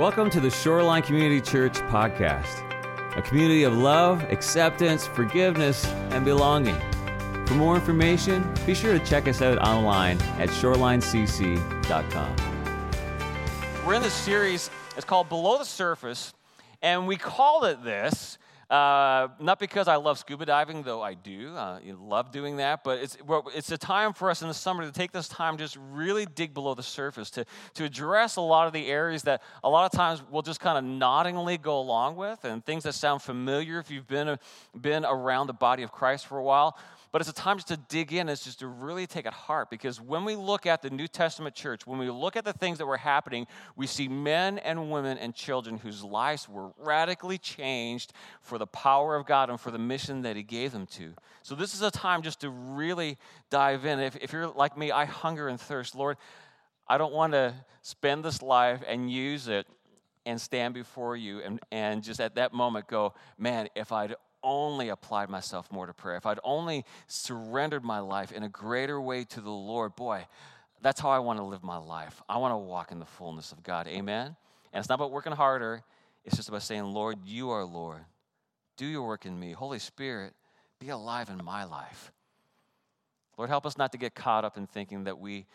Welcome to the Shoreline Community Church podcast, a community of love, acceptance, forgiveness, and belonging. For more information, be sure to check us out online at shorelinecc.com. We're in this series, it's called Below the Surface, and we called it this uh, not because I love scuba diving, though I do. Uh, love doing that, but it's, it's a time for us in the summer to take this time just really dig below the surface, to, to address a lot of the areas that a lot of times we'll just kind of noddingly go along with and things that sound familiar if you've been, been around the body of Christ for a while. But it's a time just to dig in, it's just to really take it heart. Because when we look at the New Testament church, when we look at the things that were happening, we see men and women and children whose lives were radically changed for the power of God and for the mission that He gave them to. So this is a time just to really dive in. If, if you're like me, I hunger and thirst. Lord, I don't want to spend this life and use it and stand before you and, and just at that moment go, man, if I'd only applied myself more to prayer, if I'd only surrendered my life in a greater way to the Lord, boy, that's how I want to live my life. I want to walk in the fullness of God. Amen? And it's not about working harder, it's just about saying, Lord, you are Lord. Do your work in me. Holy Spirit, be alive in my life. Lord, help us not to get caught up in thinking that we,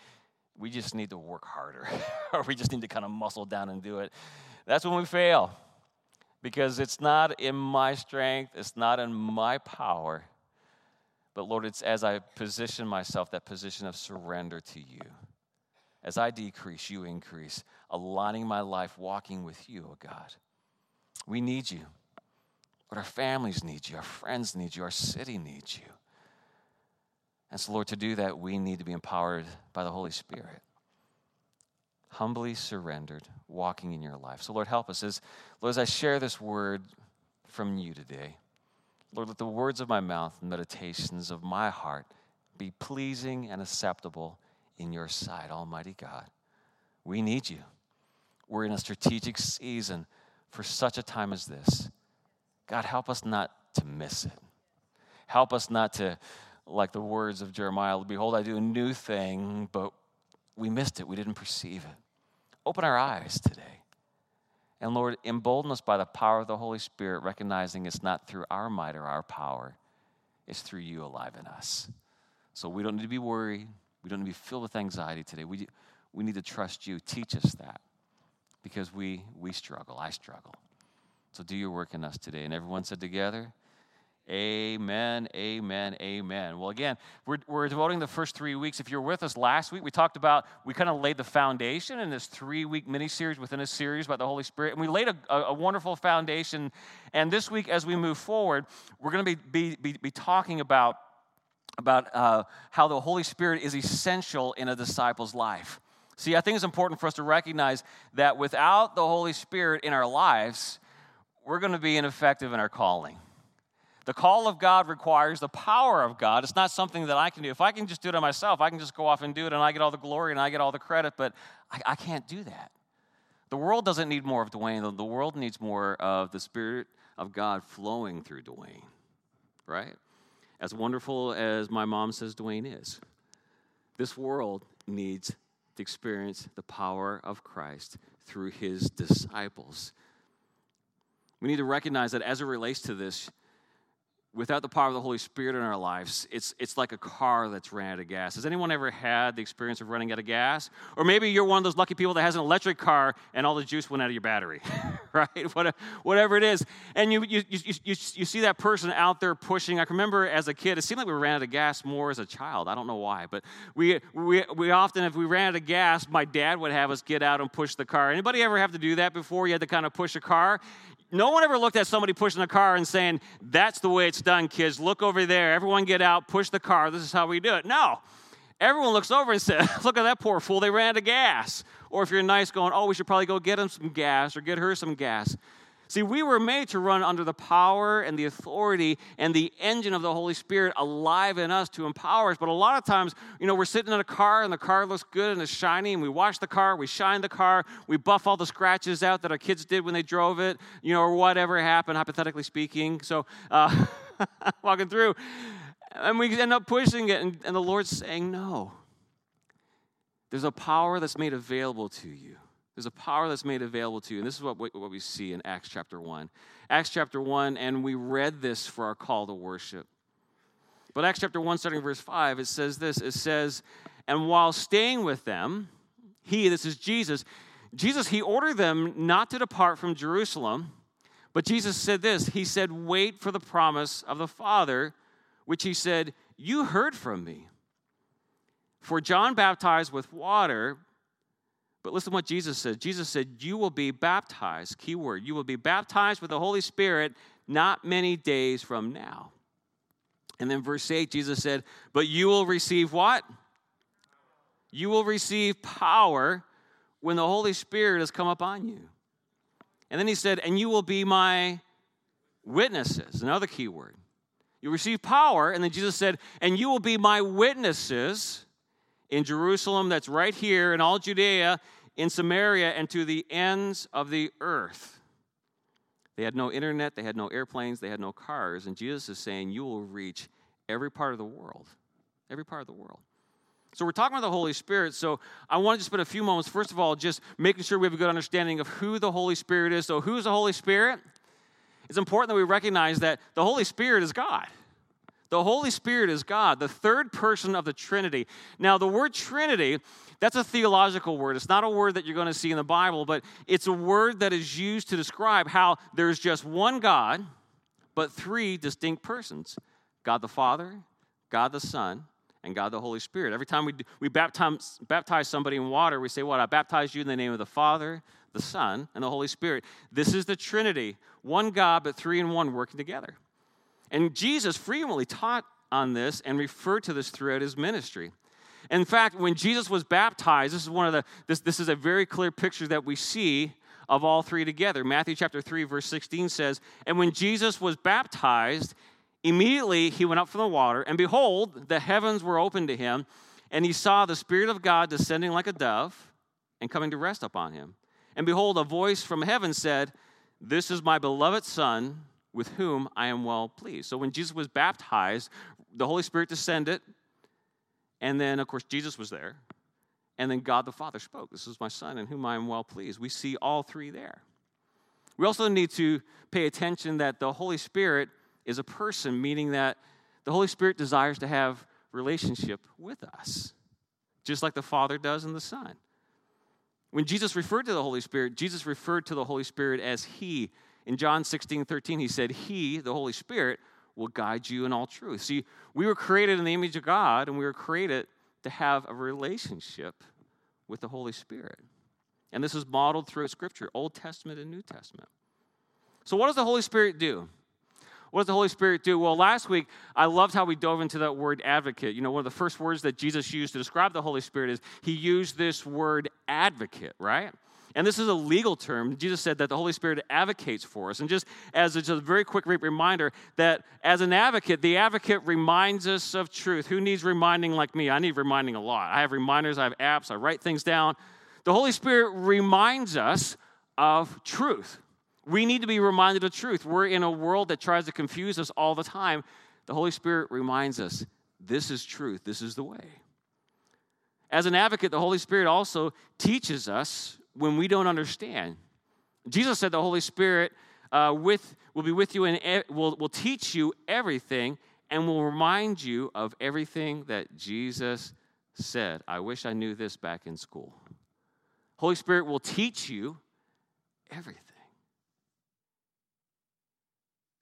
we just need to work harder or we just need to kind of muscle down and do it. That's when we fail because it's not in my strength, it's not in my power. But Lord, it's as I position myself, that position of surrender to you. As I decrease, you increase, aligning my life, walking with you, oh God. We need you. Lord, our families need you, our friends need you, our city needs you. And so, Lord, to do that, we need to be empowered by the Holy Spirit humbly surrendered, walking in your life. So, Lord, help us as, Lord, as I share this word from you today. Lord, let the words of my mouth and meditations of my heart be pleasing and acceptable in your sight, Almighty God. We need you. We're in a strategic season for such a time as this. God, help us not to miss it. Help us not to, like the words of Jeremiah, behold, I do a new thing, but we missed it. We didn't perceive it. Open our eyes today. And Lord, embolden us by the power of the Holy Spirit, recognizing it's not through our might or our power, it's through you alive in us. So we don't need to be worried. We don't need to be filled with anxiety today. We, we need to trust you. Teach us that because we, we struggle. I struggle. So do your work in us today. And everyone said together, Amen, amen, amen. Well, again, we're, we're devoting the first three weeks. If you're with us last week, we talked about, we kind of laid the foundation in this three week mini series within a series about the Holy Spirit. And we laid a, a, a wonderful foundation. And this week, as we move forward, we're going to be, be, be, be talking about, about uh, how the Holy Spirit is essential in a disciple's life. See, I think it's important for us to recognize that without the Holy Spirit in our lives, we're going to be ineffective in our calling. The call of God requires the power of God. It's not something that I can do. If I can just do it on myself, I can just go off and do it and I get all the glory and I get all the credit, but I, I can't do that. The world doesn't need more of Dwayne, the world needs more of the Spirit of God flowing through Dwayne, right? As wonderful as my mom says Dwayne is, this world needs to experience the power of Christ through his disciples. We need to recognize that as it relates to this, without the power of the Holy Spirit in our lives, it's, it's like a car that's ran out of gas. Has anyone ever had the experience of running out of gas? Or maybe you're one of those lucky people that has an electric car and all the juice went out of your battery, right? Whatever it is. And you, you, you, you, you see that person out there pushing. I remember as a kid, it seemed like we ran out of gas more as a child. I don't know why, but we, we, we often, if we ran out of gas, my dad would have us get out and push the car. Anybody ever have to do that before? You had to kind of push a car? No one ever looked at somebody pushing a car and saying, That's the way it's done, kids. Look over there. Everyone get out, push the car. This is how we do it. No. Everyone looks over and says, Look at that poor fool. They ran out of gas. Or if you're nice, going, Oh, we should probably go get him some gas or get her some gas. See, we were made to run under the power and the authority and the engine of the Holy Spirit alive in us to empower us. But a lot of times, you know, we're sitting in a car and the car looks good and it's shiny, and we wash the car, we shine the car, we buff all the scratches out that our kids did when they drove it, you know, or whatever happened, hypothetically speaking. So, uh, walking through, and we end up pushing it, and, and the Lord's saying, No. There's a power that's made available to you There's a power that's made available to you. And this is what we, what we see in Acts chapter 1. Acts chapter 1, and we read this for our call to worship. But Acts chapter 1, starting verse 5, it says this it says, And while staying with them, he, this is Jesus, Jesus, he ordered them not to depart from Jerusalem. But Jesus said this He said, Wait for the promise of the Father, which he said, You heard from me. For John baptized with water, but listen to what Jesus said. Jesus said, You will be baptized, key word, you will be baptized with the Holy Spirit not many days from now. And then verse 8, Jesus said, But you will receive what? You will receive power when the Holy Spirit has come upon you. And then he said, And you will be my witnesses, another key word. You receive power, and then Jesus said, And you will be my witnesses in Jerusalem, that's right here, in all Judea, in Samaria, and to the ends of the earth. They had no internet, they had no airplanes, they had no cars. And Jesus is saying, You will reach every part of the world. Every part of the world. So we're talking about the Holy Spirit. So I want to just spend a few moments, first of all, just making sure we have a good understanding of who the Holy Spirit is. So, who's the Holy Spirit? It's important that we recognize that the Holy Spirit is God. The Holy Spirit is God, the third person of the Trinity. Now, the word Trinity, that's a theological word. It's not a word that you're going to see in the Bible, but it's a word that is used to describe how there's just one God, but three distinct persons God the Father, God the Son, and God the Holy Spirit. Every time we, we baptize, baptize somebody in water, we say, What? I baptize you in the name of the Father, the Son, and the Holy Spirit. This is the Trinity one God, but three in one working together. And Jesus frequently taught on this and referred to this throughout his ministry. In fact, when Jesus was baptized, this is one of the this, this is a very clear picture that we see of all three together. Matthew chapter 3 verse 16 says, "And when Jesus was baptized, immediately he went up from the water, and behold, the heavens were opened to him, and he saw the spirit of God descending like a dove and coming to rest upon him. And behold, a voice from heaven said, "This is my beloved son, with whom I am well pleased. So when Jesus was baptized, the Holy Spirit descended, and then, of course, Jesus was there. And then God the Father spoke. This is my Son in whom I am well pleased. We see all three there. We also need to pay attention that the Holy Spirit is a person, meaning that the Holy Spirit desires to have relationship with us, just like the Father does and the Son. When Jesus referred to the Holy Spirit, Jesus referred to the Holy Spirit as He in John 16, 13, he said, He, the Holy Spirit, will guide you in all truth. See, we were created in the image of God, and we were created to have a relationship with the Holy Spirit. And this is modeled throughout Scripture, Old Testament and New Testament. So, what does the Holy Spirit do? What does the Holy Spirit do? Well, last week, I loved how we dove into that word advocate. You know, one of the first words that Jesus used to describe the Holy Spirit is he used this word advocate, right? And this is a legal term. Jesus said that the Holy Spirit advocates for us. And just as a just a very quick reminder, that as an advocate, the advocate reminds us of truth. Who needs reminding like me? I need reminding a lot. I have reminders, I have apps, I write things down. The Holy Spirit reminds us of truth. We need to be reminded of truth. We're in a world that tries to confuse us all the time. The Holy Spirit reminds us this is truth, this is the way. As an advocate, the Holy Spirit also teaches us when we don't understand. Jesus said the Holy Spirit uh, with, will be with you and will, will teach you everything and will remind you of everything that Jesus said. I wish I knew this back in school. Holy Spirit will teach you everything.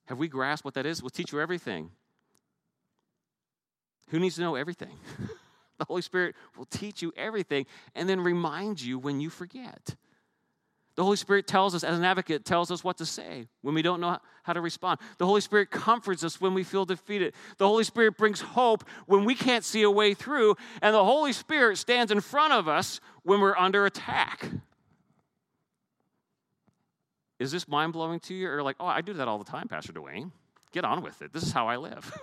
Have we grasped what that is? We'll teach you everything. Who needs to know everything? The Holy Spirit will teach you everything and then remind you when you forget. The Holy Spirit tells us, as an advocate, tells us what to say when we don't know how to respond. The Holy Spirit comforts us when we feel defeated. The Holy Spirit brings hope when we can't see a way through. And the Holy Spirit stands in front of us when we're under attack. Is this mind blowing to you? Or like, oh, I do that all the time, Pastor Dwayne. Get on with it. This is how I live.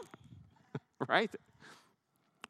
right?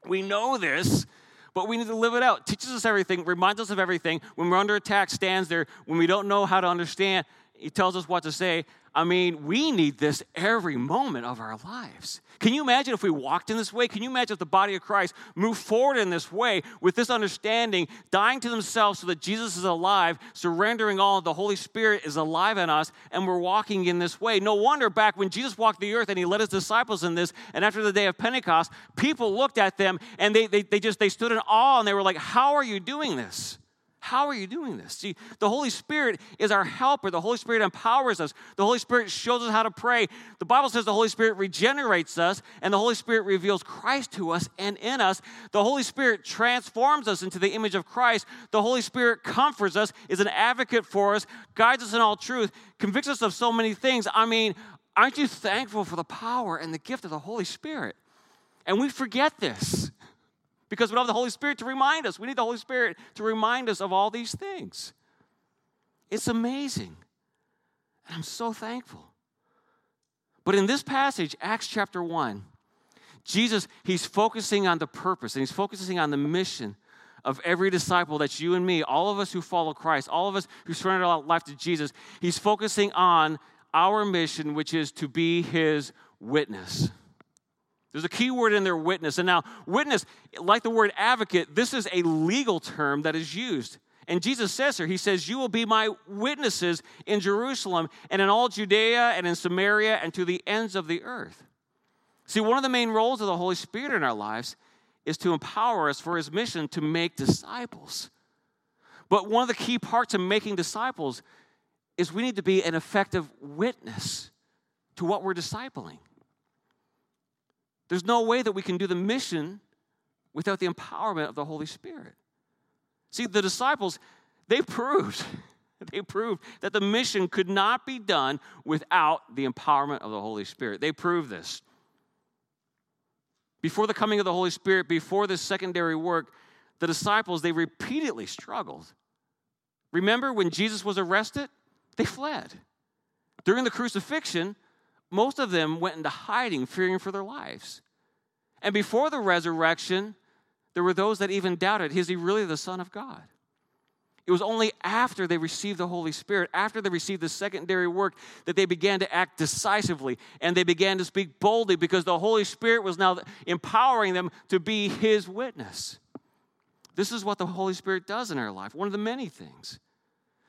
We know this, but we need to live it out. Teaches us everything, reminds us of everything. When we're under attack, stands there. When we don't know how to understand, he tells us what to say. I mean, we need this every moment of our lives. Can you imagine if we walked in this way? Can you imagine if the body of Christ moved forward in this way with this understanding, dying to themselves so that Jesus is alive, surrendering all, the Holy Spirit is alive in us, and we're walking in this way? No wonder back when Jesus walked the earth and he led his disciples in this, and after the day of Pentecost, people looked at them and they, they, they just they stood in awe and they were like, How are you doing this? How are you doing this? See, the Holy Spirit is our helper. The Holy Spirit empowers us. The Holy Spirit shows us how to pray. The Bible says the Holy Spirit regenerates us, and the Holy Spirit reveals Christ to us and in us. The Holy Spirit transforms us into the image of Christ. The Holy Spirit comforts us, is an advocate for us, guides us in all truth, convicts us of so many things. I mean, aren't you thankful for the power and the gift of the Holy Spirit? And we forget this because we don't have the Holy Spirit to remind us. We need the Holy Spirit to remind us of all these things. It's amazing. And I'm so thankful. But in this passage, Acts chapter 1, Jesus, he's focusing on the purpose and he's focusing on the mission of every disciple that's you and me, all of us who follow Christ, all of us who surrender our life to Jesus. He's focusing on our mission, which is to be his witness. There's a key word in there, witness. And now, witness, like the word advocate, this is a legal term that is used. And Jesus says here, He says, You will be my witnesses in Jerusalem and in all Judea and in Samaria and to the ends of the earth. See, one of the main roles of the Holy Spirit in our lives is to empower us for His mission to make disciples. But one of the key parts of making disciples is we need to be an effective witness to what we're discipling. There's no way that we can do the mission without the empowerment of the Holy Spirit. See, the disciples, they proved, they proved that the mission could not be done without the empowerment of the Holy Spirit. They proved this. Before the coming of the Holy Spirit, before this secondary work, the disciples, they repeatedly struggled. Remember when Jesus was arrested? They fled. During the crucifixion, most of them went into hiding, fearing for their lives. And before the resurrection, there were those that even doubted is he really the Son of God? It was only after they received the Holy Spirit, after they received the secondary work, that they began to act decisively and they began to speak boldly because the Holy Spirit was now empowering them to be His witness. This is what the Holy Spirit does in our life, one of the many things.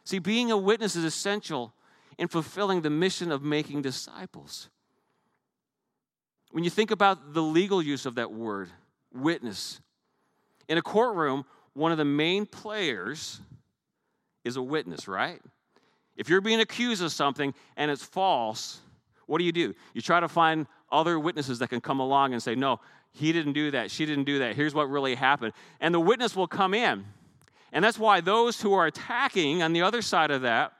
See, being a witness is essential in fulfilling the mission of making disciples. When you think about the legal use of that word, witness, in a courtroom, one of the main players is a witness, right? If you're being accused of something and it's false, what do you do? You try to find other witnesses that can come along and say, no, he didn't do that, she didn't do that, here's what really happened. And the witness will come in. And that's why those who are attacking on the other side of that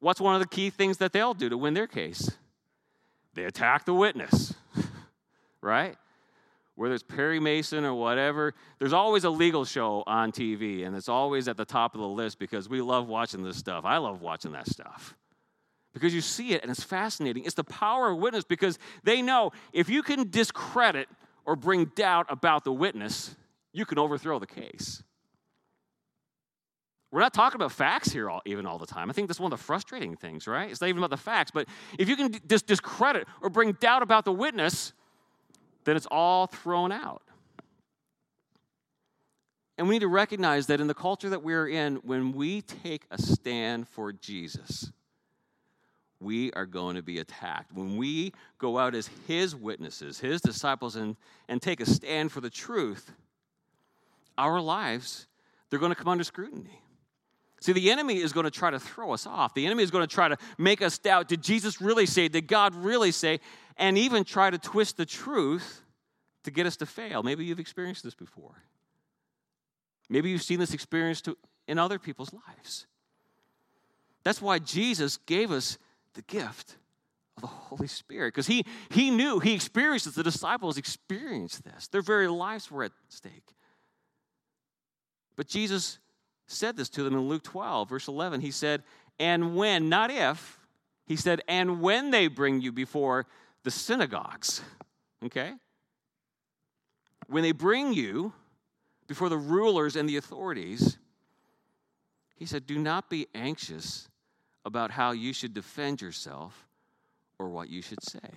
what's one of the key things that they'll do to win their case? They attack the witness, right? Whether it's Perry Mason or whatever, there's always a legal show on TV, and it's always at the top of the list because we love watching this stuff. I love watching that stuff because you see it and it's fascinating. It's the power of witness because they know if you can discredit or bring doubt about the witness, you can overthrow the case. We're not talking about facts here all, even all the time. I think that's one of the frustrating things, right? It's not even about the facts. But if you can just discredit or bring doubt about the witness, then it's all thrown out. And we need to recognize that in the culture that we're in, when we take a stand for Jesus, we are going to be attacked. When we go out as his witnesses, his disciples, and, and take a stand for the truth, our lives, they're going to come under scrutiny. See, the enemy is going to try to throw us off. The enemy is going to try to make us doubt did Jesus really say? Did God really say? And even try to twist the truth to get us to fail. Maybe you've experienced this before. Maybe you've seen this experience to, in other people's lives. That's why Jesus gave us the gift of the Holy Spirit, because he, he knew, he experienced it. The disciples experienced this. Their very lives were at stake. But Jesus said this to them in Luke 12, verse 11. He said, And when, not if, he said, And when they bring you before the synagogues, okay? When they bring you before the rulers and the authorities, he said, Do not be anxious about how you should defend yourself or what you should say.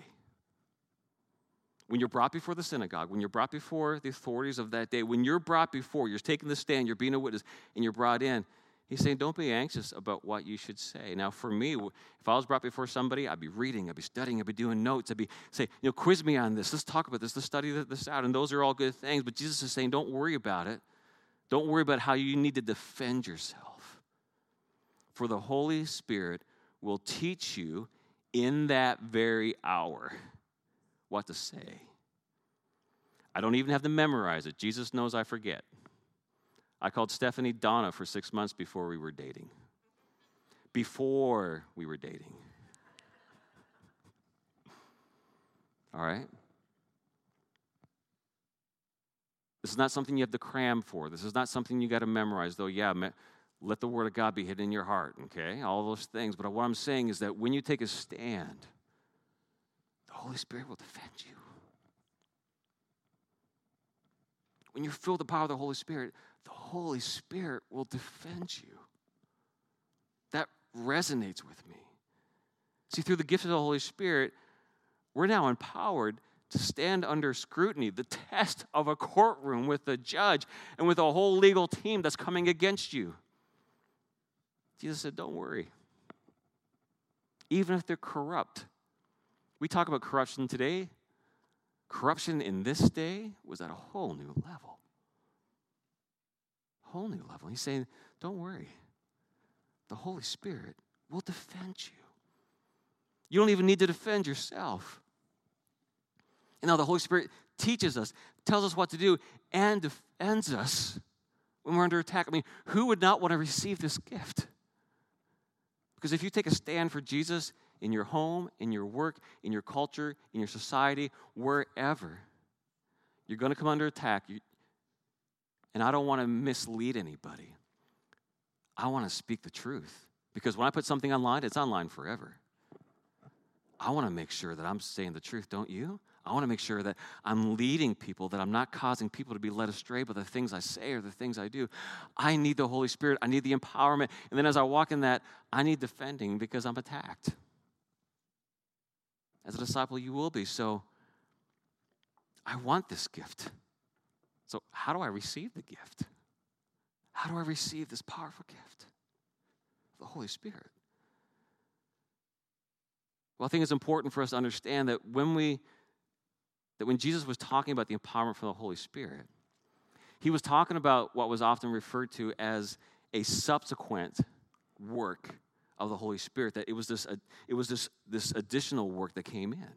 When you're brought before the synagogue, when you're brought before the authorities of that day, when you're brought before, you're taking the stand, you're being a witness, and you're brought in, he's saying, don't be anxious about what you should say. Now, for me, if I was brought before somebody, I'd be reading, I'd be studying, I'd be doing notes, I'd be saying, you know, quiz me on this, let's talk about this, let's study this out. And those are all good things. But Jesus is saying, don't worry about it. Don't worry about how you need to defend yourself. For the Holy Spirit will teach you in that very hour what to say. I don't even have to memorize it. Jesus knows I forget. I called Stephanie Donna for six months before we were dating. Before we were dating. All right? This is not something you have to cram for. This is not something you got to memorize, though, yeah, let the word of God be hidden in your heart, okay? All those things. But what I'm saying is that when you take a stand, Holy Spirit will defend you. When filled with the power of the Holy Spirit, the Holy Spirit will defend you. That resonates with me. See, through the gift of the Holy Spirit, we're now empowered to stand under scrutiny, the test of a courtroom with a judge and with a whole legal team that's coming against you. Jesus said, Don't worry. Even if they're corrupt. We talk about corruption today. Corruption in this day was at a whole new level. Whole new level. He's saying, Don't worry. The Holy Spirit will defend you. You don't even need to defend yourself. And now the Holy Spirit teaches us, tells us what to do, and defends us when we're under attack. I mean, who would not want to receive this gift? Because if you take a stand for Jesus in your home, in your work, in your culture, in your society, wherever, you're going to come under attack. And I don't want to mislead anybody. I want to speak the truth. Because when I put something online, it's online forever. I want to make sure that I'm saying the truth, don't you? I want to make sure that I'm leading people, that I'm not causing people to be led astray by the things I say or the things I do. I need the Holy Spirit. I need the empowerment. And then as I walk in that, I need defending because I'm attacked. As a disciple, you will be. So I want this gift. So, how do I receive the gift? How do I receive this powerful gift? The Holy Spirit. Well, I think it's important for us to understand that when we that when Jesus was talking about the empowerment from the Holy Spirit, he was talking about what was often referred to as a subsequent work of the Holy Spirit, that it was this, uh, it was this, this additional work that came in.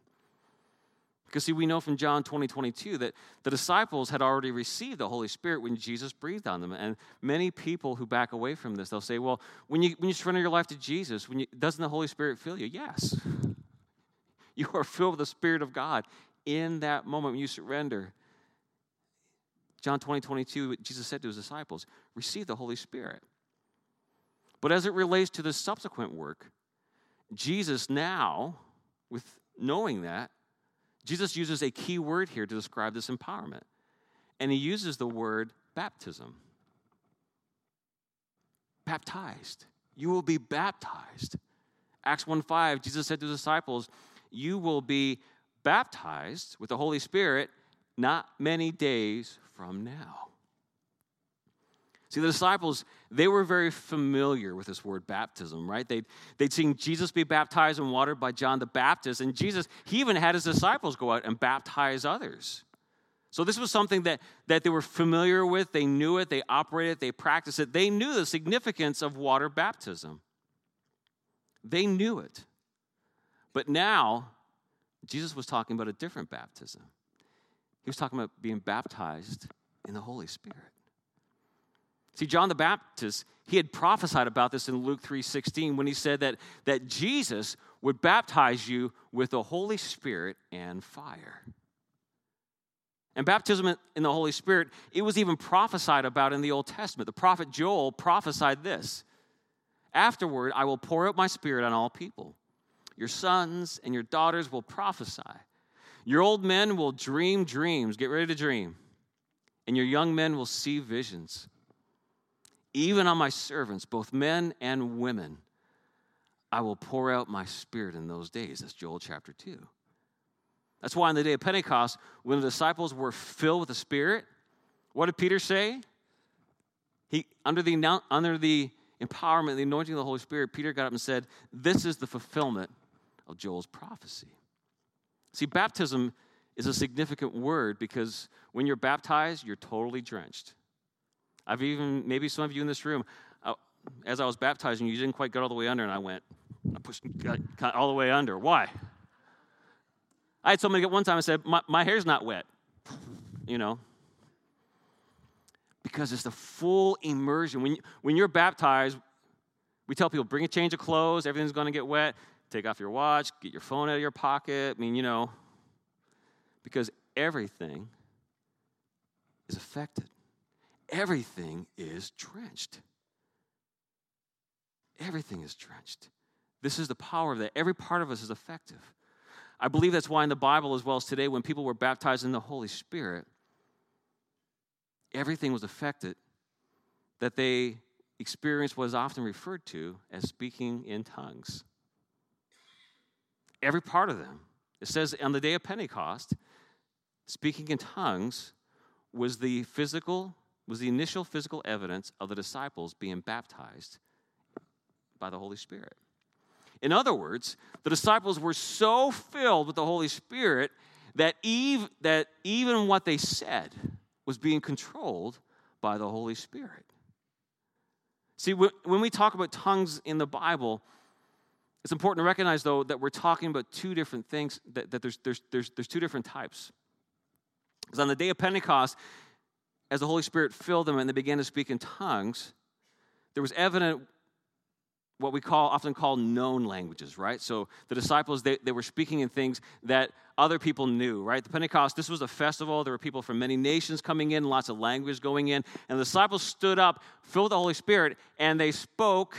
Because, see, we know from John 20, 22 that the disciples had already received the Holy Spirit when Jesus breathed on them. And many people who back away from this, they'll say, well, when you, when you surrender your life to Jesus, when you, doesn't the Holy Spirit fill you? Yes. You are filled with the Spirit of God in that moment when you surrender. John 20, 22, Jesus said to his disciples, receive the Holy Spirit. But as it relates to the subsequent work, Jesus now, with knowing that, Jesus uses a key word here to describe this empowerment. And he uses the word baptism. Baptized. You will be baptized. Acts 1 5, Jesus said to the disciples, You will be baptized with the Holy Spirit not many days from now. See, the disciples, they were very familiar with this word baptism, right? They'd, they'd seen Jesus be baptized in water by John the Baptist, and Jesus, he even had his disciples go out and baptize others. So this was something that, that they were familiar with, they knew it, they operated it, they practiced it. They knew the significance of water baptism. They knew it. But now, Jesus was talking about a different baptism. He was talking about being baptized in the Holy Spirit. See, John the Baptist, he had prophesied about this in Luke 3:16 when he said that, that Jesus would baptize you with the Holy Spirit and fire. And baptism in the Holy Spirit, it was even prophesied about in the Old Testament. The prophet Joel prophesied this Afterward, I will pour out my spirit on all people. Your sons and your daughters will prophesy. Your old men will dream dreams. Get ready to dream. And your young men will see visions. Even on my servants, both men and women, I will pour out my spirit in those days. That's Joel chapter 2. That's why on the day of Pentecost, when the disciples were filled with the Spirit, what did Peter say? He, under, the, under the empowerment, the anointing of the Holy Spirit, Peter got up and said, This is the fulfillment of Joel's prophecy. See, baptism is a significant word because when you're baptized, you're totally drenched. I've even, maybe some of you in this room, uh, as I was baptizing, you didn't quite get all the way under, and I went, I pushed got all the way under. Why? I had somebody at one time I said, my, my hair's not wet. You know, because it's the full immersion. When, when you're baptized, we tell people bring a change of clothes, everything's going to get wet. Take off your watch, get your phone out of your pocket. I mean, you know, because everything is affected, everything is drenched. Everything is drenched. This is the power of that. Every part of us is effective. I believe that's why in the Bible, as well as today, when people were baptized in the Holy Spirit, everything was affected, that they experienced what is often referred to as speaking in tongues. Every part of them. It says on the day of Pentecost, speaking in tongues was the physical, was the initial physical evidence of the disciples being baptized by the Holy Spirit. In other words, the disciples were so filled with the Holy Spirit that, Eve, that even what they said was being controlled by the Holy Spirit. See, when we talk about tongues in the Bible, it's important to recognize, though, that we're talking about two different things, that, that there's, there's, there's, there's two different types. Because on the day of Pentecost, as the Holy Spirit filled them and they began to speak in tongues, there was evident what we call often call known languages, right? So the disciples, they, they were speaking in things that other people knew, right? The Pentecost, this was a festival. There were people from many nations coming in, lots of language going in. And the disciples stood up, filled with the Holy Spirit, and they spoke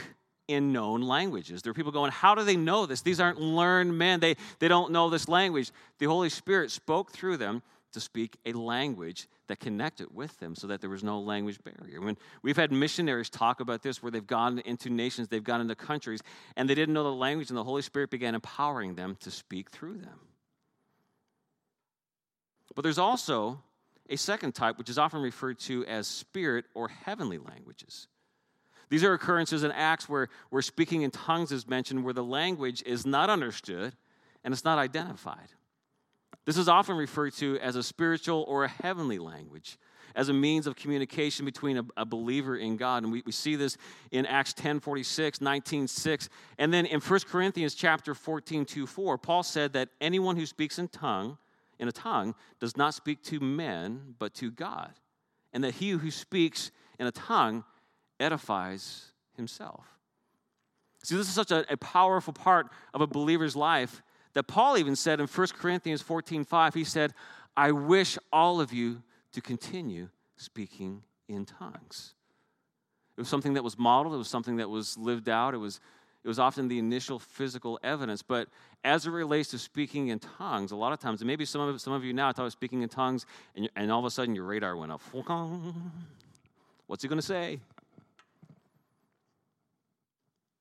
in known languages. There were people going, How do they know this? These aren't learned men. They, they don't know this language. The Holy Spirit spoke through them to speak a language that connected with them so that there was no language barrier. When we've had missionaries talk about this where they've gone into nations, they've gone into countries, and they didn't know the language, and the Holy Spirit began empowering them to speak through them. But there's also a second type, which is often referred to as spirit or heavenly languages. These are occurrences in Acts where, where speaking in tongues is mentioned, where the language is not understood and it's not identified. This is often referred to as a spiritual or a heavenly language, as a means of communication between a, a believer in God. And we, we see this in Acts 10 46, 19 6. And then in 1 Corinthians chapter 14, 2 4, Paul said that anyone who speaks in tongue, in a tongue, does not speak to men, but to God. And that he who speaks in a tongue edifies himself. See, this is such a, a powerful part of a believer's life that Paul even said in 1 Corinthians 14 5, he said, I wish all of you to continue speaking in tongues. It was something that was modeled, it was something that was lived out, it was, it was often the initial physical evidence. But as it relates to speaking in tongues, a lot of times, and maybe some of, some of you now thought of speaking in tongues, and, and all of a sudden your radar went up. What's he going to say?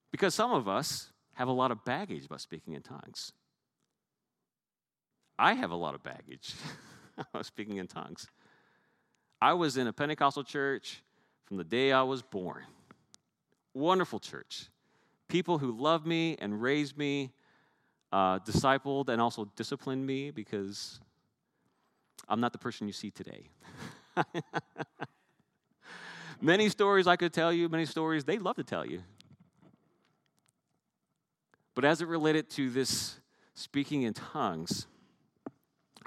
Because some of us have a lot of baggage about speaking in tongues. I have a lot of baggage. I was speaking in tongues. I was in a Pentecostal church from the day I was born. Wonderful church. People who loved me and raised me, uh, discipled and also disciplined me because I'm not the person you see today. many stories I could tell you, many stories they love to tell you. But as it related to this speaking in tongues,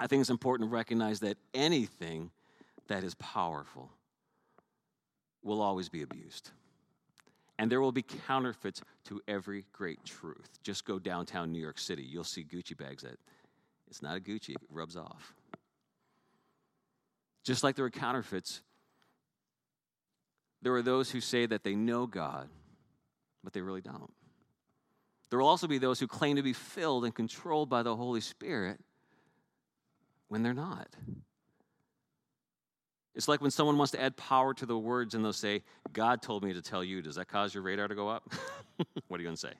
I think it's important to recognize that anything that is powerful will always be abused. And there will be counterfeits to every great truth. Just go downtown New York City, you'll see Gucci bags that it's not a Gucci, it rubs off. Just like there are counterfeits, there are those who say that they know God, but they really don't. There will also be those who claim to be filled and controlled by the Holy Spirit, when they're not. It's like when someone wants to add power to the words and they'll say, God told me to tell you. Does that cause your radar to go up? what are you going to say?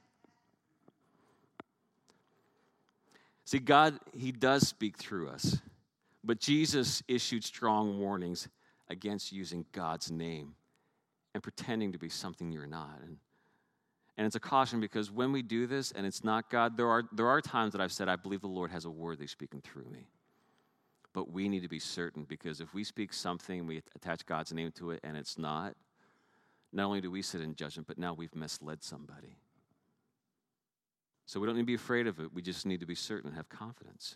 See, God, He does speak through us, but Jesus issued strong warnings against using God's name and pretending to be something you're not. And, and it's a caution because when we do this and it's not God, there are, there are times that I've said, I believe the Lord has a word that's speaking through me. But we need to be certain because if we speak something, we attach God's name to it, and it's not, not only do we sit in judgment, but now we've misled somebody. So we don't need to be afraid of it. We just need to be certain and have confidence.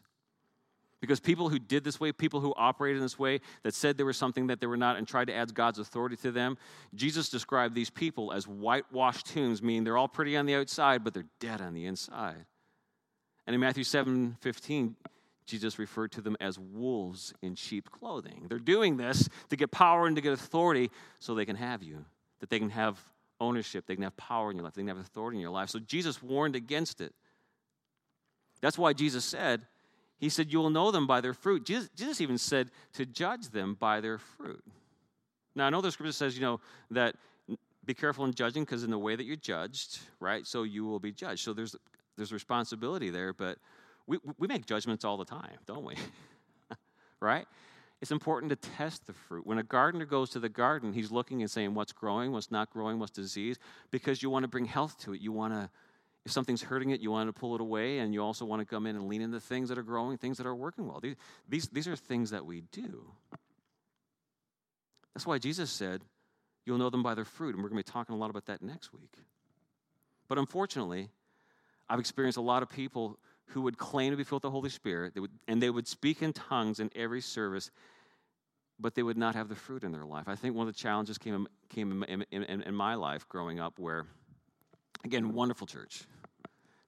Because people who did this way, people who operated in this way, that said there was something that they were not and tried to add God's authority to them, Jesus described these people as whitewashed tombs, meaning they're all pretty on the outside, but they're dead on the inside. And in Matthew 7 15, Jesus referred to them as wolves in sheep clothing. They're doing this to get power and to get authority so they can have you, that they can have ownership, they can have power in your life, they can have authority in your life. So Jesus warned against it. That's why Jesus said, He said, You will know them by their fruit. Jesus, Jesus even said to judge them by their fruit. Now, I know the scripture says, you know, that be careful in judging because in the way that you're judged, right, so you will be judged. So there's, there's responsibility there, but we, we make judgments all the time, don't we? right? It's important to test the fruit. When a gardener goes to the garden, he's looking and saying what's growing, what's not growing, what's disease, because you want to bring health to it. You want to, if something's hurting it, you want to pull it away, and you also want to come in and lean into things that are growing, things that are working well. These, these, these are things that we do. That's why Jesus said, You'll know them by their fruit. And we're going to be talking a lot about that next week. But unfortunately, I've experienced a lot of people who would claim to be filled with the Holy Spirit, they would, and they would speak in tongues in every service, but they would not have the fruit in their life. I think one of the challenges came, came in, in, in, in my life growing up where, again, wonderful church,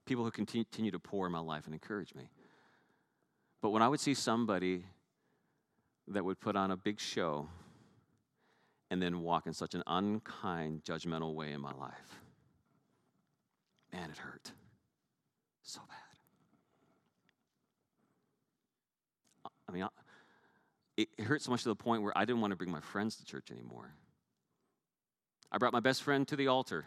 people who continue to pour in my life and encourage me. But when I would see somebody that would put on a big show and then walk in such an unkind, judgmental way in my life, man, it hurt so bad. I mean, it hurt so much to the point where I didn't want to bring my friends to church anymore. I brought my best friend to the altar.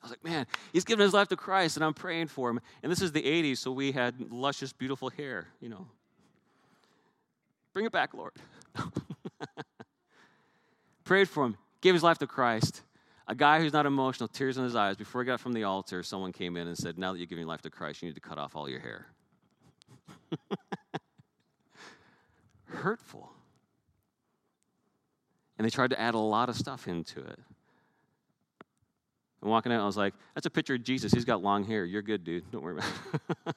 I was like, man, he's given his life to Christ, and I'm praying for him. And this is the 80s, so we had luscious, beautiful hair, you know. Bring it back, Lord. Prayed for him, gave his life to Christ. A guy who's not emotional, tears in his eyes. Before he got from the altar, someone came in and said, Now that you're giving your life to Christ, you need to cut off all your hair. hurtful. And they tried to add a lot of stuff into it. And walking out, I was like, that's a picture of Jesus. He's got long hair. You're good, dude. Don't worry about it.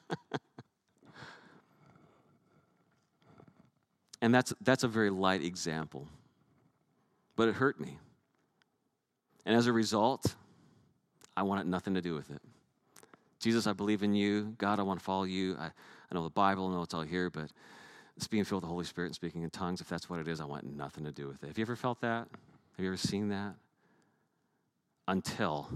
and that's, that's a very light example. But it hurt me. And as a result, I wanted nothing to do with it. Jesus, I believe in you. God, I want to follow you. I, I know the Bible, I know it's all here, but being filled with the Holy Spirit and speaking in tongues, if that's what it is, I want nothing to do with it. Have you ever felt that? Have you ever seen that? Until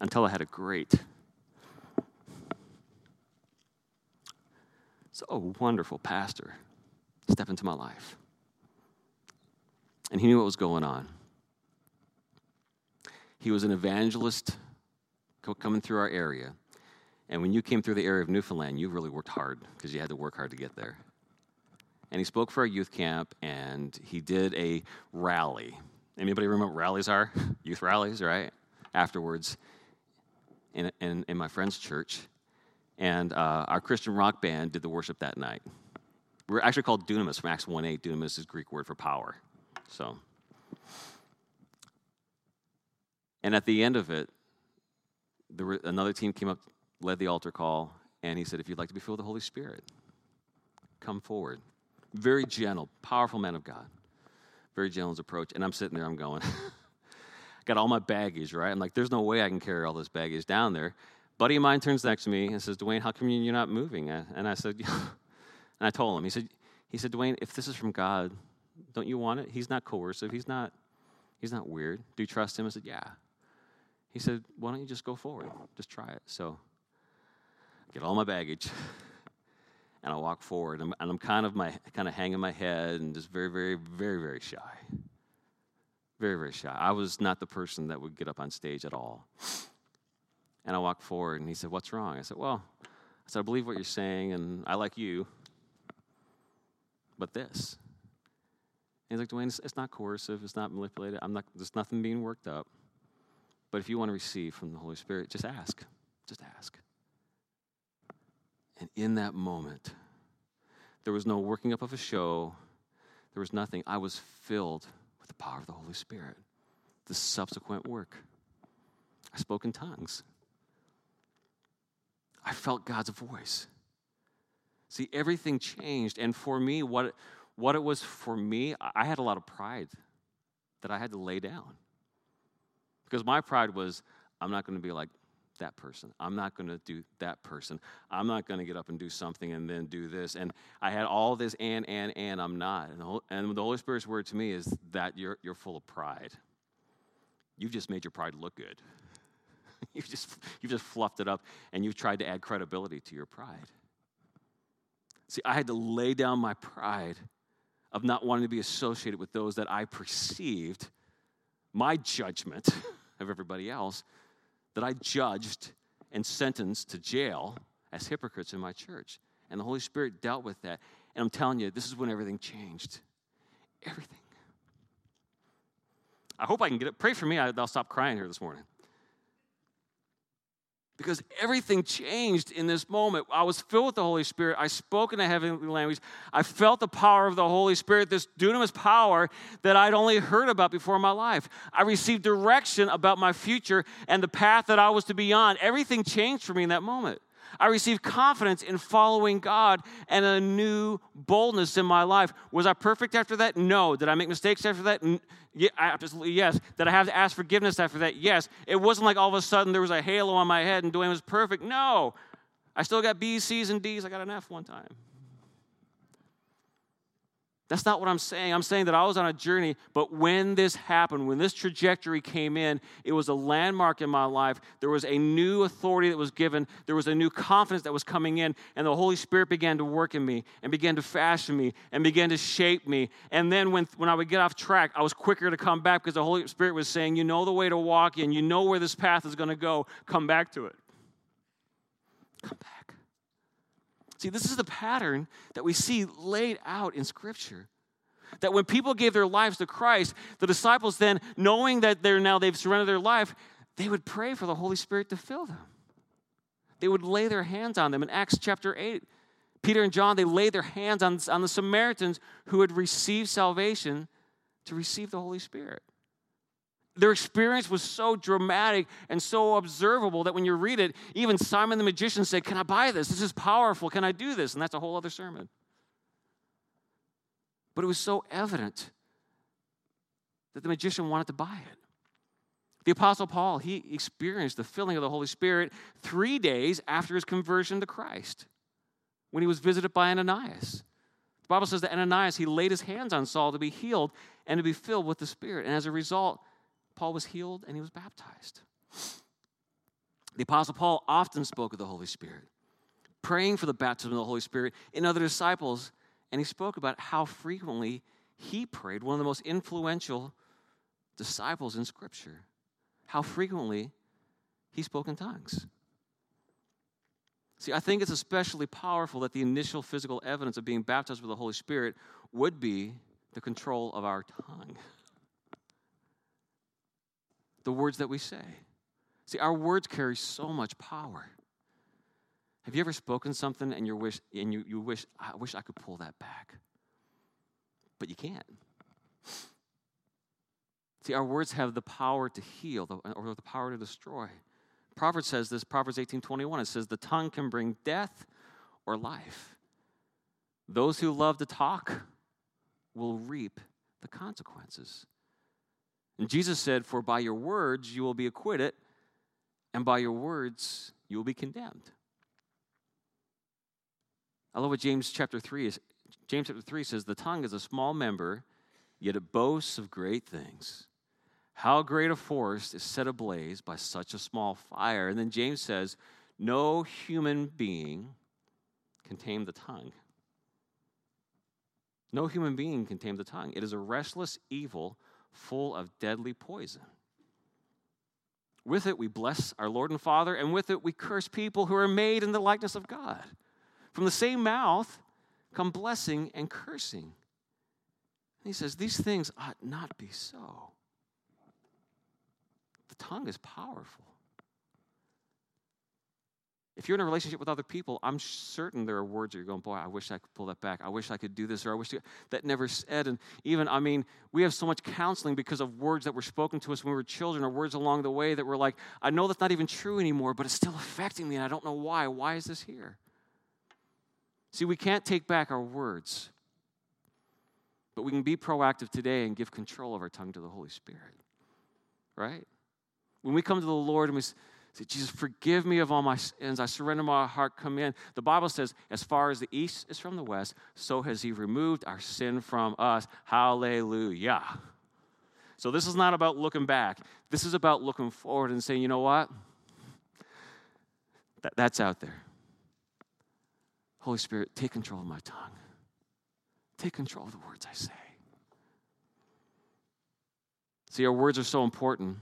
until I had a great, so wonderful pastor step into my life and he knew what was going on. He was an evangelist coming through our area. And when you came through the area of Newfoundland, you really worked hard because you had to work hard to get there. And he spoke for our youth camp and he did a rally. Anybody remember what rallies are? youth rallies, right? Afterwards, in, in, in my friend's church. And uh, our Christian rock band did the worship that night. We are actually called dunamis from Acts 1 8. Dunamis is Greek word for power. So, and at the end of it, there were, another team came up, led the altar call, and he said, If you'd like to be filled with the Holy Spirit, come forward. Very gentle, powerful man of God. Very gentle his approach. And I'm sitting there, I'm going, got all my baggage, right? I'm like, there's no way I can carry all this baggage down there. Buddy of mine turns next to me and says, Dwayne, how come you're not moving? And I said, and I told him, he said, he said, Dwayne, if this is from God, don't you want it? He's not coercive. He's not, he's not weird. Do you trust him? I said, Yeah. He said, Why don't you just go forward? Just try it. So get all my baggage. and I walk forward, and I'm, and I'm kind of my kind of hanging my head and just very, very, very, very shy. Very, very shy. I was not the person that would get up on stage at all. And I walked forward, and he said, "What's wrong?" I said, "Well," I said, "I believe what you're saying, and I like you, but this." He's like, Dwayne, it's not coercive, it's not manipulated. I'm not. There's nothing being worked up. But if you want to receive from the Holy Spirit, just ask. Just ask. And in that moment, there was no working up of a show, there was nothing. I was filled with the power of the Holy Spirit. The subsequent work. I spoke in tongues. I felt God's voice. See, everything changed. And for me, what, what it was for me, I had a lot of pride that I had to lay down. Because my pride was, I'm not going to be like that person. I'm not going to do that person. I'm not going to get up and do something and then do this. And I had all this and, and, and I'm not. And the, Holy, Spirit's word to me is that you're, you're full of pride. You've just made your pride look good. you've, just, you've just fluffed it up and you've tried to add credibility to your pride. See, I had to lay down my pride of not wanting to be associated with those that I perceived my judgment of everybody else that I judged and sentenced to jail as hypocrites in my church. And the Holy Spirit dealt with that. And I'm telling you, this is when everything changed. Everything. I hope I can get it. Pray for me. I'll stop crying here this morning because everything changed in this moment. I was filled with the Holy Spirit. I spoke in a heavenly language. I felt the power of the Holy Spirit, this dunamis power that I'd only heard about before in my life. I received direction about my future and the path that I was to be on. Everything changed for me in that moment. I received confidence in following God and a new boldness in my life. Was I perfect after that? No. Did I make mistakes after that? Absolutely yes. Did I have to ask forgiveness after that? Yes. It wasn't like all of a sudden there was a halo on my head and Dwayne was perfect. No. I still got B's, C's, and D's. I got an F one time. That's not what I'm saying. I'm saying that I was on a journey, but when this happened, when this trajectory came in, it was a landmark in my life. There was a new authority that was given, there was a new confidence that was coming in, and the Holy Spirit began to work in me and began to fashion me and began to shape me. And then when, when I would get off track, I was quicker to come back because the Holy Spirit was saying, You know the way to walk in, you know where this path is going to go, come back to it. Come back. See, this is the pattern that we see laid out in Scripture. That when people gave their lives to Christ, the disciples then, knowing that they're now they've surrendered their life, they would pray for the Holy Spirit to fill them. They would lay their hands on them. In Acts chapter 8, Peter and John, they laid their hands on, on the Samaritans who had received salvation to receive the Holy Spirit their experience was so dramatic and so observable that when you read it, even Simon the magician said, Can I buy this? This is powerful. Can I do this? And that's a whole other sermon. But it was so evident that the magician wanted to buy it. The Apostle Paul, he experienced the filling of the Holy Spirit three days after his conversion to Christ when he was visited by Ananias. The Bible says that Ananias, he laid his hands on Saul to be healed and to be filled with the Spirit. And as a result, Paul was healed and he was baptized. The Apostle Paul often spoke of the Holy Spirit, praying for the baptism of the Holy Spirit in other disciples, and he spoke about how frequently he prayed, one of the most influential disciples in Scripture, how frequently he spoke in tongues. See, I think it's especially powerful that the initial physical evidence of being baptized with the Holy Spirit would be the control of our tongue the words that we say. See, our words carry so much power. Have you ever spoken something and you wish and you, you wish I wish I could pull that back? But you can't. See, our words have the power to heal or the power to destroy. Proverbs says this, Proverbs 18 21, it says, The tongue can bring death or life. Those who love to talk will reap the consequences. And Jesus said, For by your words you will be acquitted, and by your words you will be condemned. I love what James chapter 3 is. James chapter 3 says, The tongue is a small member, yet it boasts of great things. How great a forest is set ablaze by such a small fire. And then James says, No human being can tame the tongue. No human being can tame the tongue. It is a restless evil full of deadly poison. With it, we bless our Lord and Father, and with it, we curse people who are made in the likeness of God. From the same mouth come blessing and cursing. he says, These things ought not be so. The tongue is powerful. If you're in a relationship with other people, I'm certain there are words that you're going, boy, I wish I could pull that back. I wish I could do this, or I wish that never said. And even, I mean, we have so much counseling because of words that were spoken to us when we were children, or words along the way that were like, I know that's not even true anymore, but it's still affecting me, and I don't know why. Why is this here? See, we can't take back our words, but we can be proactive today and give control of our tongue to the Holy Spirit. Right? When we come to the Lord and we say, Jesus, forgive me of all my sins. I surrender my heart. Come in. The Bible says, as far as the east is from the west, so has He removed our sin from us. Hallelujah. So this is not about looking back. This is about looking forward and saying, you know what? That, that's out there. Holy Spirit, take control of my tongue. Take control of the words I say. See, our words are so important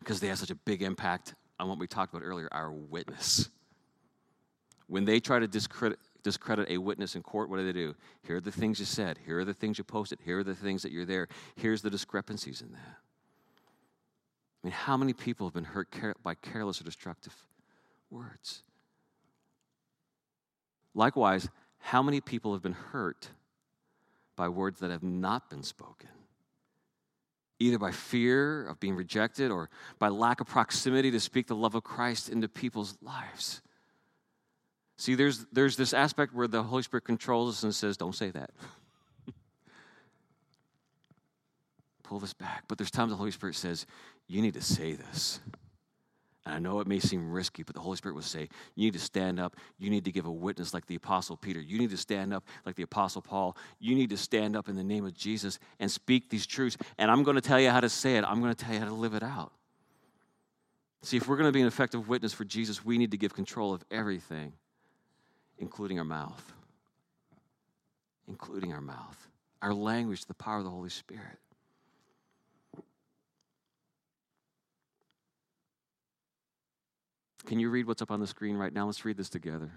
because they have such a big impact on what we talked about earlier our witness. When they try to discredit, discredit a witness in court, what do they do? Here are the things you said. Here are the things you posted. Here are the things that you're there. Here's the discrepancies in that. I mean, how many people have been hurt by careless or destructive words? Likewise, how many people have been hurt by words that have not been spoken? Either by fear of being rejected or by lack of proximity to speak the love of Christ into people's lives. See, there's, there's this aspect where the Holy Spirit controls us and says, Don't say that. Pull this back. But there's times the Holy Spirit says, You need to say this. And I know it may seem risky, but the Holy Spirit will say, You need to stand up. You need to give a witness like the Apostle Peter. You need to stand up like the Apostle Paul. You need to stand up in the name of Jesus and speak these truths. And I'm going to tell you how to say it, I'm going to tell you how to live it out. See, if we're going to be an effective witness for Jesus, we need to give control of everything, including our mouth. Including our mouth, our language, the power of the Holy Spirit. Can you read what's up on the screen right now? Let's read this together.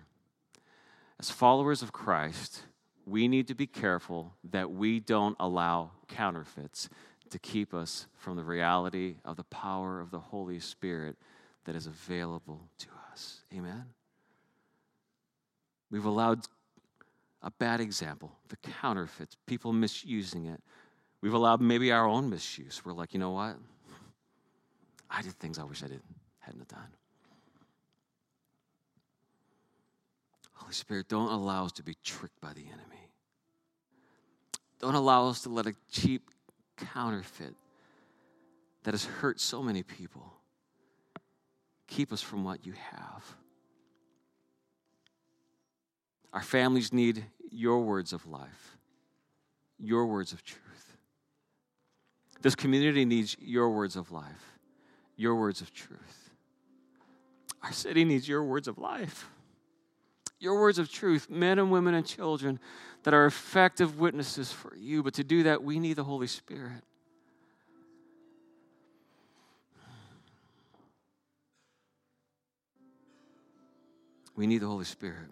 As followers of Christ, we need to be careful that we don't allow counterfeits to keep us from the reality of the power of the Holy Spirit that is available to us. Amen? We've allowed a bad example, the counterfeits, people misusing it. We've allowed maybe our own misuse. We're like, you know what? I did things I wish I didn't hadn't done. Holy Spirit, don't allow us to be tricked by the enemy. Don't allow us to let a cheap counterfeit that has hurt so many people keep us from what you have. Our families need your words of life, your words of truth. This community needs your words of life, your words of truth. Our city needs your words of life your words of truth, men and women and children that are effective witnesses for you. But to do that, we need the Holy Spirit. We need the Holy Spirit.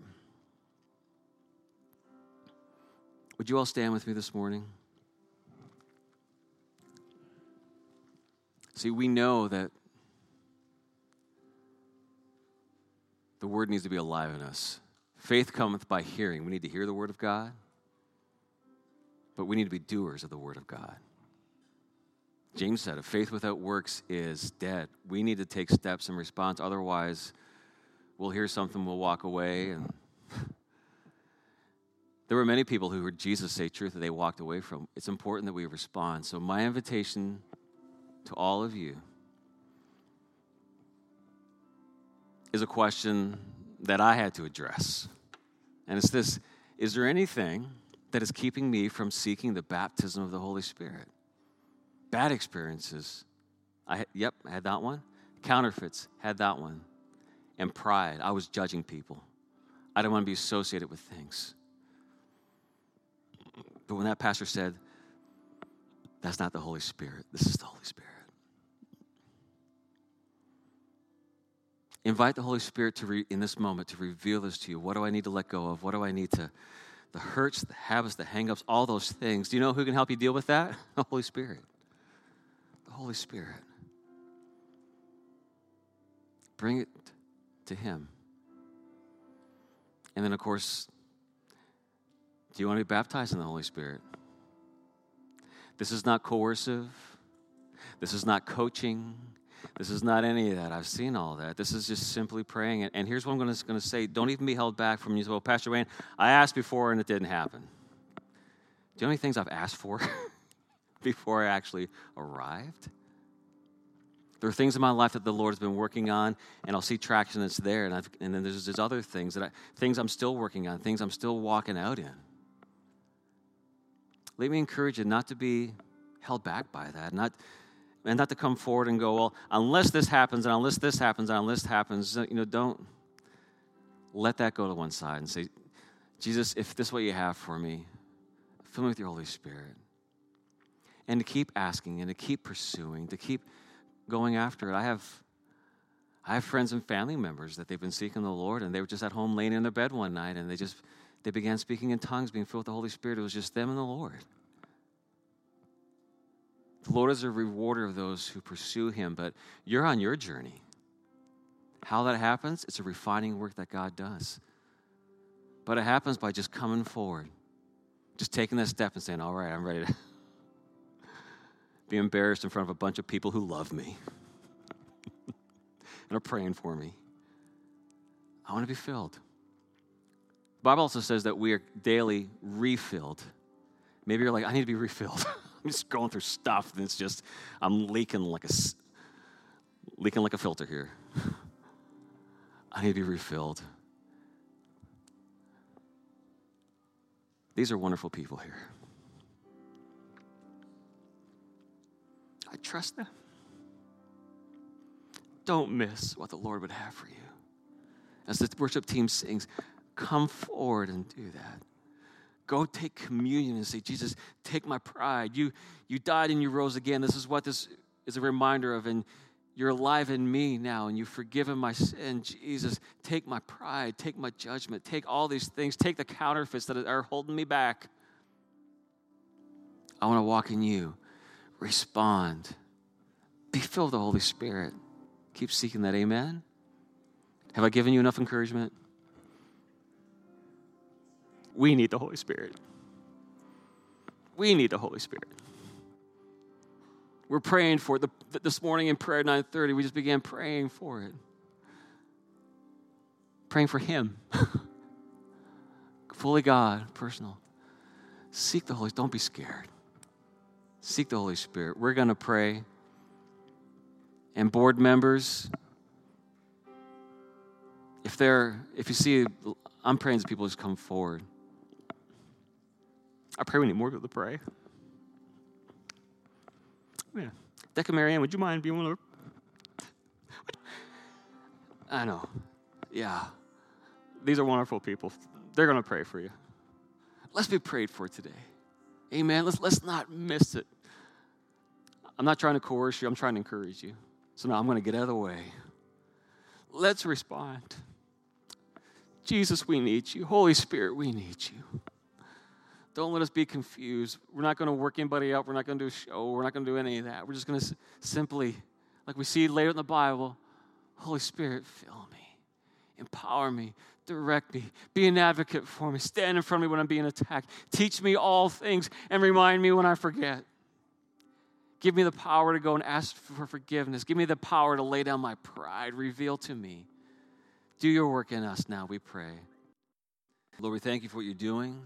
Would you all stand with me this morning? See, we know that the word needs to be alive in us. Faith cometh by hearing. We need to hear the word of God, but we need to be doers of the word of God. James said, "A faith without works is dead." We need to take steps in response. Otherwise, we'll hear something, we'll walk away. And there were many people who heard Jesus say truth that they walked away from. It's important that we respond. So, my invitation to all of you is a question that I had to address. And it's this Is there anything that is keeping me from seeking the baptism of the Holy Spirit? Bad experiences. I, yep, I had that one. Counterfeits, had that one. And pride. I was judging people. I don't want to be associated with things. But when that pastor said, that's not the Holy Spirit, this is the Holy Spirit. Invite the Holy Spirit to, re, in this moment, to reveal this to you. What do I need to let go of? What do I need to, the hurts, the habits, the hangups, all those things. Do you know who can help you deal with that? The Holy Spirit. The Holy Spirit. Bring it to Him. And then, of course, do you want to be baptized in the Holy Spirit? This is not coercive. This is not coaching. This is not any of that. I've seen all that. This is just simply praying. And here's what I'm going to, say don't even be held back from you. Well, Pastor Wayne, I asked before and it didn't happen. Do you know many things I've asked for before I actually arrived? There are things in my life that the Lord has been working on, and I'll see traction that's there. And, and then there's, there's other things that I, things I'm still working on, things I'm still walking out in. Let me encourage you not to be held back by that, not and not to come forward and go, well, unless this happens, and unless this happens, and unless this happens, you know, don't let that go to one side and say, Jesus, if this is what you have for me, fill me with your Holy Spirit. And to keep asking and to keep pursuing, to keep going after it. I have I have friends and family members that they've been seeking the Lord and they were just at home laying in their bed one night and they just they began speaking in tongues, being filled with the Holy Spirit. It was just them and the Lord. The Lord is a rewarder of those who pursue Him, but you're on your journey. How that happens, it's a refining work that God does. But it happens by just coming forward, just taking that step and saying, All right, I'm ready to be embarrassed in front of a bunch of people who love me and are praying for me. I want to be filled. The Bible also says that we are daily refilled. Maybe you're like, I need to be refilled. I'm just going through stuff and it's just, I'm leaking like a, leaking like a filter here. I need to be refilled. These are wonderful people here. I trust them. Don't miss what the Lord would have for you. As the worship team sings, come forward and do that. Go take communion and say, Jesus, take my pride. You, you died and you rose again. This is what this is a reminder of. And you're alive in me now and you've forgiven my sin. Jesus, take my pride, take my judgment, take all these things, take the counterfeits that are holding me back. I want to walk in you. Respond. Be filled with the Holy Spirit. Keep seeking that. Amen. Have I given you enough encouragement? We need the Holy Spirit. We need the Holy Spirit. We're praying for it. The, this morning in prayer at 9:30, we just began praying for it. Praying for Him. Fully God, personal. Seek the Holy. Don't be scared. Seek the Holy Spirit. We're going to pray. And board members, if they're, if you see, I'm praying that people just come forward. I pray we need more people to pray. Yeah. Decca Marianne, would you mind being one of I know. Yeah. These are wonderful people. They're going to pray for you. Let's be prayed for today. Amen. Let's, let's not miss it. I'm not trying to coerce you, I'm trying to encourage you. So now I'm going to get out of the way. Let's respond. Jesus, we need you. Holy Spirit, we need you. Don't let us be confused. We're not going to work anybody up. We're not going to do a show. We're not going to do any of that. We're just going to simply, like we see later in the Bible, Holy Spirit, fill me, empower me, direct me, be an advocate for me, stand in front of me when I'm being attacked, teach me all things, and remind me when I forget. Give me the power to go and ask for forgiveness. Give me the power to lay down my pride. Reveal to me. Do your work in us now, we pray. Lord, we thank you for what you're doing.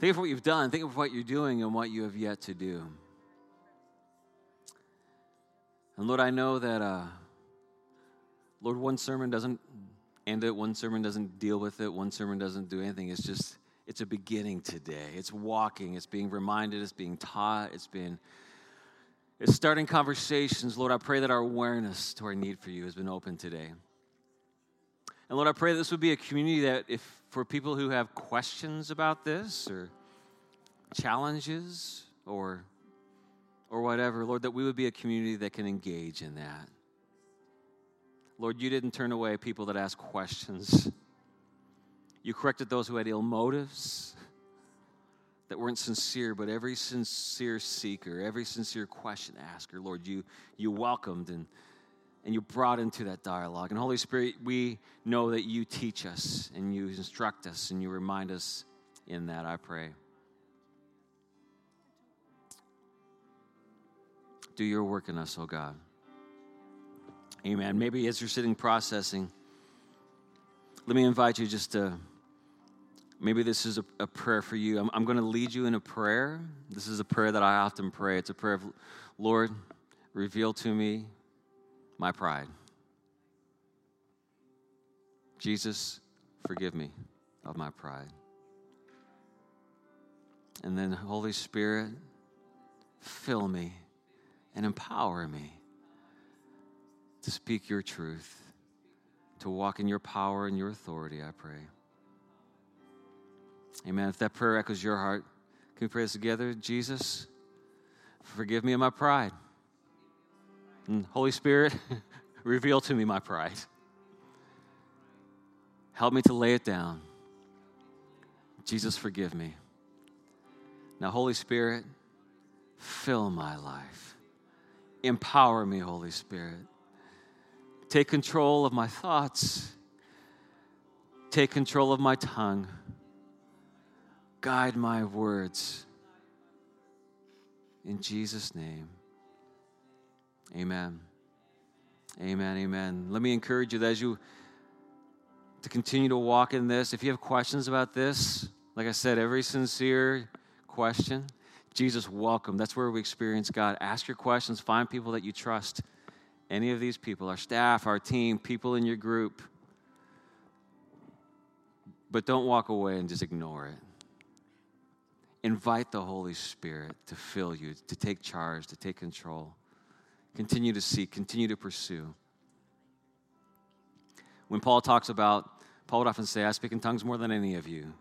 Think of what you've done. Think of what you're doing and what you have yet to do. And Lord, I know that, uh, Lord, one sermon doesn't end it, one sermon doesn't deal with it, one sermon doesn't do anything. It's just, it's a beginning today. It's walking, it's being reminded, it's being taught, it's been, it's starting conversations. Lord, I pray that our awareness to our need for you has been open today. And Lord, I pray this would be a community that, if for people who have questions about this or challenges or or whatever, Lord, that we would be a community that can engage in that. Lord, you didn't turn away people that ask questions. You corrected those who had ill motives, that weren't sincere, but every sincere seeker, every sincere question asker, Lord, you, you welcomed and and you brought into that dialogue. And Holy Spirit, we know that you teach us and you instruct us and you remind us in that, I pray. Do your work in us, oh God. Amen. Maybe as you're sitting processing, let me invite you just to maybe this is a, a prayer for you. I'm, I'm going to lead you in a prayer. This is a prayer that I often pray. It's a prayer of, Lord, reveal to me my pride. Jesus, forgive me of my pride. And then, Holy Spirit, fill me and empower me to speak your truth, to walk in your power and your authority, I pray. Amen. If that prayer echoes your heart, can we pray this together? Jesus, forgive me of my pride. And Holy Spirit, reveal to me my pride. Help me to lay it down. Jesus, forgive me. Now, Holy Spirit, fill my life. Empower me, Holy Spirit. Take control of my thoughts. Take control of my tongue. Guide my words. In Jesus' name. Amen. Amen. Amen. Let me encourage you that as you to continue to walk in this, if you have questions about this, like I said, every sincere question, Jesus, welcome. That's where we experience God. Ask your questions, find people that you trust. Any of these people, our staff, our team, people in your group. But don't walk away and just ignore it. Invite the Holy Spirit to fill you, to take charge, to take control. Continue to seek, continue to pursue. When Paul talks about, Paul would often say, I speak in tongues more than any of you.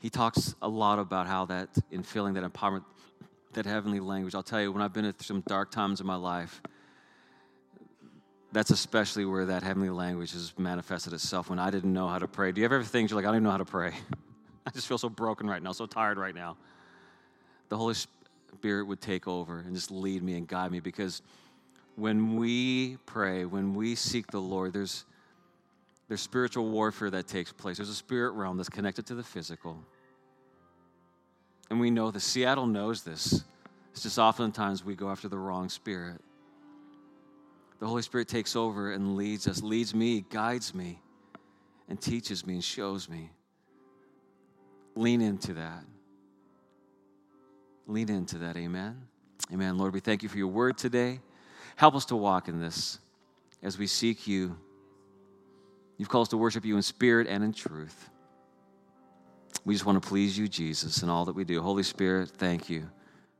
He talks a lot about how that, in feeling that empowerment, that heavenly language. I'll tell you, when I've been through some dark times in my life, that's especially where that heavenly language has manifested itself when I didn't know how to pray. Do you ever think you're like, I don't even know how to pray? I just feel so broken right now, so tired right now. The Holy Spirit Spirit would take over and just lead me and guide me because when we pray, when we seek the Lord, there's, there's spiritual warfare that takes place. There's a spirit realm that's connected to the physical. And we know this. Seattle knows this. It's just oftentimes we go after the wrong spirit. The Holy Spirit takes over and leads us, leads me, guides me, and teaches me and shows me. Lean into that lean into that. Amen. Amen. Lord, we thank you for your word today. Help us to walk in this as we seek you. You've called us to worship you in spirit and in truth. We just want to please you, Jesus, in all that we do. Holy Spirit, thank you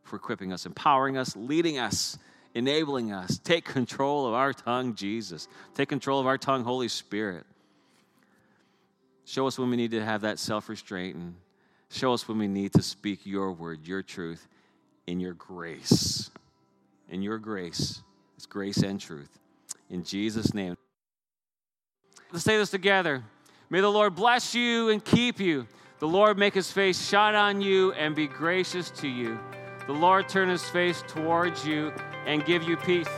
for equipping us, empowering us, leading us, enabling us. Take control of our tongue, Jesus. Take control of our tongue, Holy Spirit. Show us when we need to have that self restraint and Show us when we need to speak your word, your truth, in your grace. In your grace. It's grace and truth. In Jesus' name. Let's say this together. May the Lord bless you and keep you. The Lord make his face shine on you and be gracious to you. The Lord turn his face towards you and give you peace.